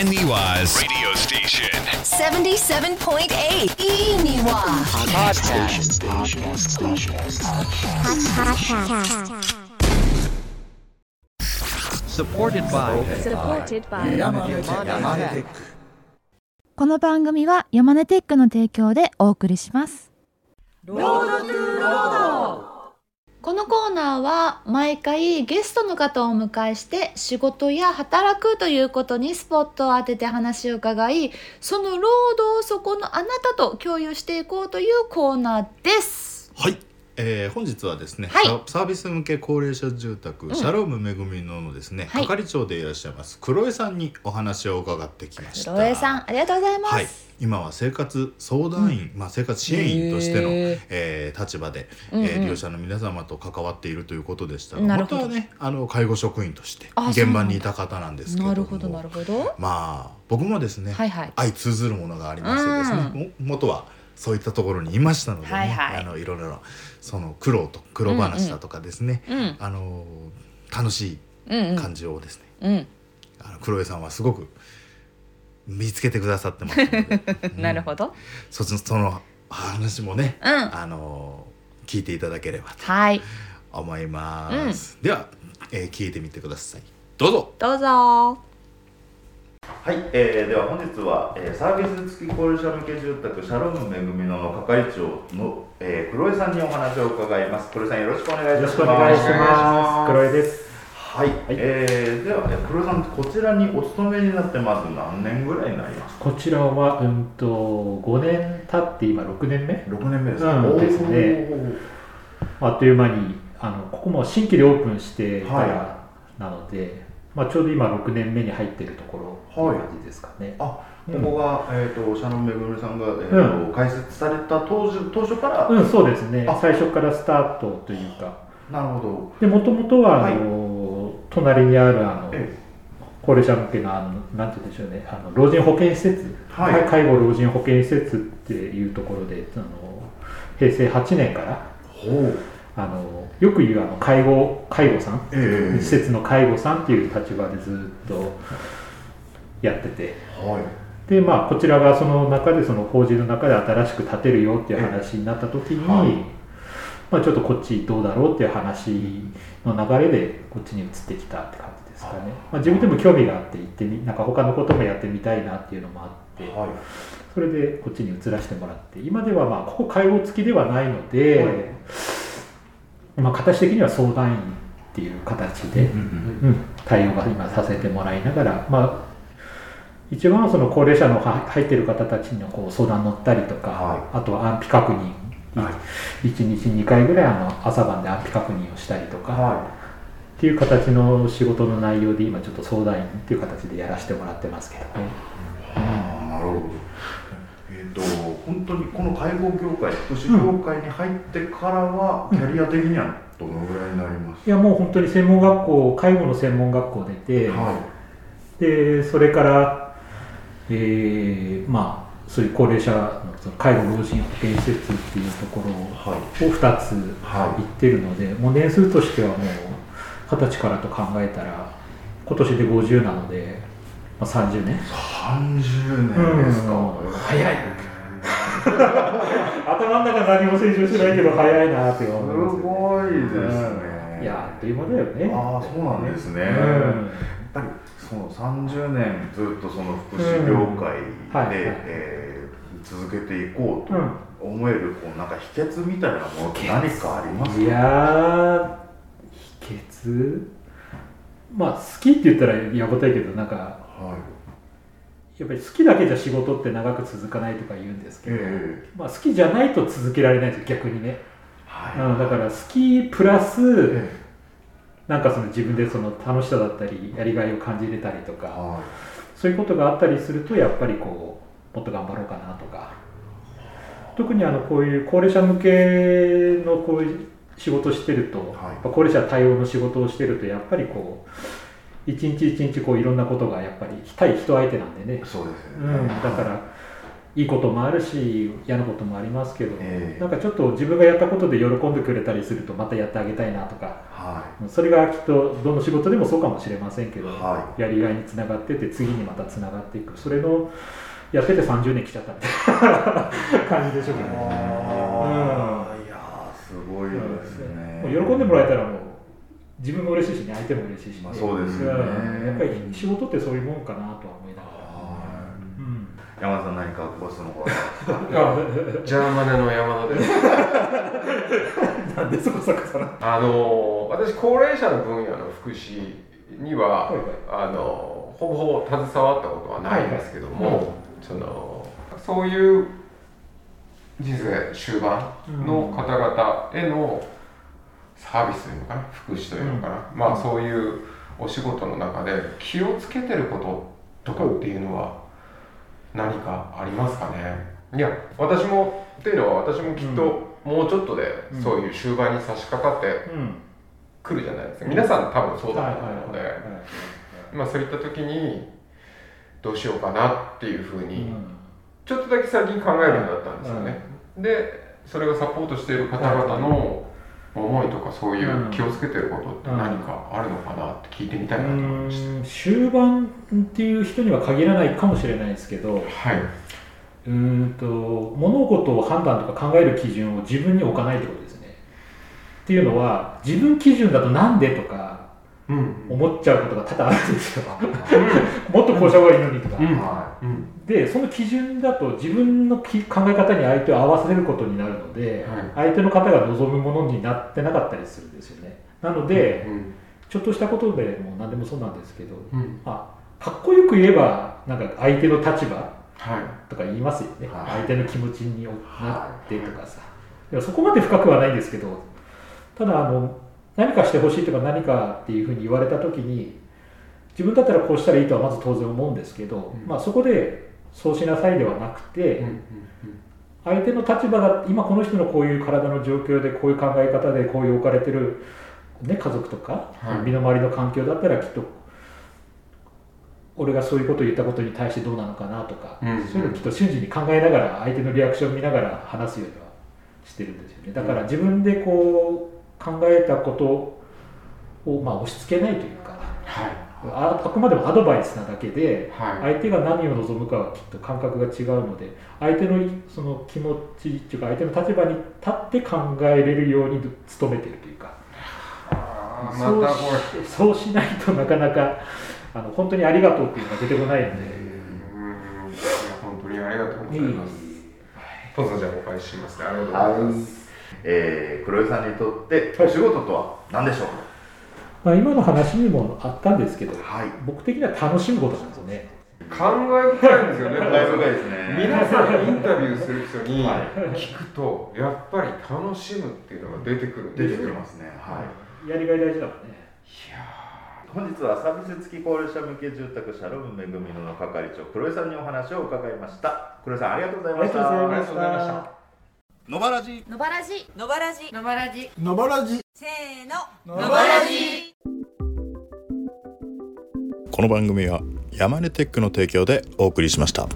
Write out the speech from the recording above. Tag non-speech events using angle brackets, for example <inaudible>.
Niwa's radio station. 77.8 Iniwa. Supported by Supported by この番組は山根テックの提供でお送りします。このコーナーは毎回ゲストの方をお迎えして仕事や働くということにスポットを当てて話を伺いその労働をそこのあなたと共有していこうというコーナーです。はい、えー本日はですね、はい。ササービス向け高齢者住宅、シャロームめぐみののですね、はい。係長でいらっしゃいます黒江さんにお話を伺ってきました。ロエさんありがとうございます。はい、今は生活相談員、まあ生活支援員としての、えー立場で、うんうん。えー利用者の皆様と関わっているということでしたが、なるほど。元はねあの介護職員として現場にいた方なんですけれども、なるほどなるほど。まあ僕もですね、はいはい。相通ずるものがありましてですね、も元はそういったところにいましたのでね、はいはいあのいろいろなその苦労と苦労話だとかですね、うんあの楽しうんい感じをですね、うんあの黒江さんはすごく見つけてくださってますので、う <laughs> んなるほど。そその話もね、うんあの聞いていただければとはい思います。では、えー聞いてみてください。どうぞ。どうぞ。はい、えー、では本日は、えー、サービス付き高齢者向け住宅シャロームめぐみのの係長の、えー、黒江さんにお話を伺います。黒江さんよろしくお願いいたします。よろしくお願いします。黒江です。はい、えー、では、えー黒江さんこちらにお勤めになってまず何年ぐらいになりますか？こちらはうんと5年経って今6年目？六年目ですうんですねあっという間にあのここも新規でオープンしてかはらなので、まあちょうど今6年目に入ってるところっていう感じですかね。あ、ここが、えっ、とシャロームめぐみさんが、えーと開設された当時当初から、うん、そうですねあ。最初からスタートというか。なるほど。で、もともとはあの、隣にあるあの。え高齢者向けのあのなんて言うんでしょうねあの老人保健施設、はい介護老人保健施設っていうところであの平成8年からほう。あのよく言うあの介護介護さん、ええ。施設の介護さんっていう立場でずっとやってて。はい。でまあこちらがその中でその法人の中で新しく建てるよっていう話になった時に、はい。まあ、ちょっとこっちどうだろうっていう話の流れでこっちに移ってきたって感じですかね、まあ、自分でも興味があって行ってみなんか他のこともやってみたいなっていうのもあって、はい。それでこっちに移らせてもらって今ではまあここ介護付きではないので、はいまあ、形的には相談員っていう形で、うん対応が今させてもらいながら、まあ、一番はその高齢者のは入っている方たちのこう相談乗ったりとか、はあとは安否確認、は1日2回ぐらいあの朝晩で安否確認をしたりとか、はっていう形の仕事の内容で今ちょっと相談員っていう形でやらせてもらってますけどね。ああなるほど。えっ、と本当にこの介護業界福祉業界に入ってからは、キャリア的にはどのぐらいになります？いやもう本当に専門学校介護の専門学校出て、はでそれから、えーまあそういう高齢者のその介護老人保健施設っていうところはを2つはい。行ってるので、もう年数としてはもう二十歳からと考えたら今年で50なので、まあ、30年。三十年ですか。うん。早い。<laughs> 頭の中何も成長しないけど早いなってす思いますごいですね。うんいやあっという間だよね。ああそうなんですね。うんやっぱりその30年ずっとその福祉業界で、うえー続けていこうとうん思えるこうなんか秘訣みたいなものって何かありますか？いやー秘訣？まあ好きって言ったらやぼたいけどなんかはやっぱり好きだけじゃ仕事って長く続かないとか言うんですい。けど、えまあ、好きじゃないと続けられないんですよ逆にね、はい。うん、だから好きプラスえなんかその自分でその楽しさだったりやりがいを感じれたりとか、はそういうことがあったりするとやっぱりこうもっと頑張ろうかなとか。特にあのこういう高齢者向けのこういう仕事をしてると、はい。高齢者対応の仕事をしてるとやっぱりこう一日一日こういろんなことがやっぱり対人相手なんでね。い。、そうですようん、ね。だからいいこともあるし嫌なこともありますけど、ええ。なんかちょっと自分がやったことで喜んでくれたりするとまたやってあげたいなとか。はそれがきっとどの仕事でもそうかもしれませんけど、はやりがいにつながってて次にまたつながっていく。それのやってて30年来ちゃったみたいな。<laughs> 感じでしょうかいね。あーいやーすごいですね。喜んでもらえたらもう自分も嬉しいしね相手も嬉しいしね、まあそうですよね。ん。やっぱり仕事ってそういうもんかなとは思いながはら、うん。い山田さん何かご質問ございますか？ジャーマネの山田で。す。<laughs> なんでそこそこそらあの私高齢者の分野の福祉には、はいはい。あのほぼほぼ携わったことはないんですけども、はいはい。そのそういう人生終盤の方々へのサービスというのかな？福祉というのかな、まあそういうお仕事の中で気をつけてることとかっていうのは何かありますかね？いや私もっていうのは私もきっともうちょっとでうん。そういう終盤に差し掛かってうん。くるじゃないですか。皆さん多分そうだと思うので、まあそういった時にどうしようかなっていうふうにうん。ちょっとだけ最近考えるようになったんですよね、でそれをサポートしている方々の思いとかそういう気をつけてることって何かあるのかなって聞いてみたいなと思いましうん。終盤っていう人には限らないかもしれないですけどたはい。うーんと物事を判断とか考える基準を自分に置かないってことですね。っていうのは自分基準だとなんでとかうん。思っちゃうことが多々あるんですよ。<laughs> もっとこうした方がいいのにとか、でその基準だと自分のき考え方に相手を合わせることになるので、はい。相手の方が望むものになってなかったりするんですよね。なので、うんちょっとしたことでも何でもそうなんですけど、うん。まあ、かっこよく言えばなんか相手の立場はい。とか言いますよね、はい。相手の気持ちになってとかさ、でもそこまで深くはないんですけどただあの何かしてほしいとか何かっていうふうに言われた時に自分だったらこうしたらいいとはまず当然思うんですけど、うん。まあ、そこでそうしなさいではなくて、相手の立場が今この人のこういう体の状況でこういう考え方でこういう置かれてる、ね、家族とか、はい。身の回りの環境だったらきっと俺がそういうことを言ったことに対してどうなのかなとか、うんそういうのをきっと瞬時に考えながら相手のリアクションを見ながら話すようにはしてるんですよね。だから自分でこう考えたことをまあ押し付けないというかはいああくまでもアドバイスなだけで、はい。相手が何を望むかはきっと感覚が違うので相手のその気持ちっていうか相手の立場に立って考えれるように努めてるというか。そうしそうしないとなかなかあの本当にありがとうっていうのが出てこないので。本当にありがとうございます。どうぞじゃあお返しします。ねありがとうございます、えー、黒井さんにとってお仕事とは何でしょうまあ、今の話にもあったんですけどかはい。僕的には楽しむことなんですよね。感慨深いんですよね。感慨深いですね。皆さんインタビューする人にはい。聞くとやっぱり楽しむっていうのが出てくるんですよ。出てきますね。はい。やりがい大事だもんね。本日はサービス付き高齢者向け住宅シャロームめぐみのの係長黒井さんにお話を伺いました。黒井さんありがとうございました。ありがとうございました。ありがとうございました。のばらじ。のばらじ。のばらじ。のばらじ。のばらじ。せーの。のばらじこの番組は山根テックの提供でお送りしました。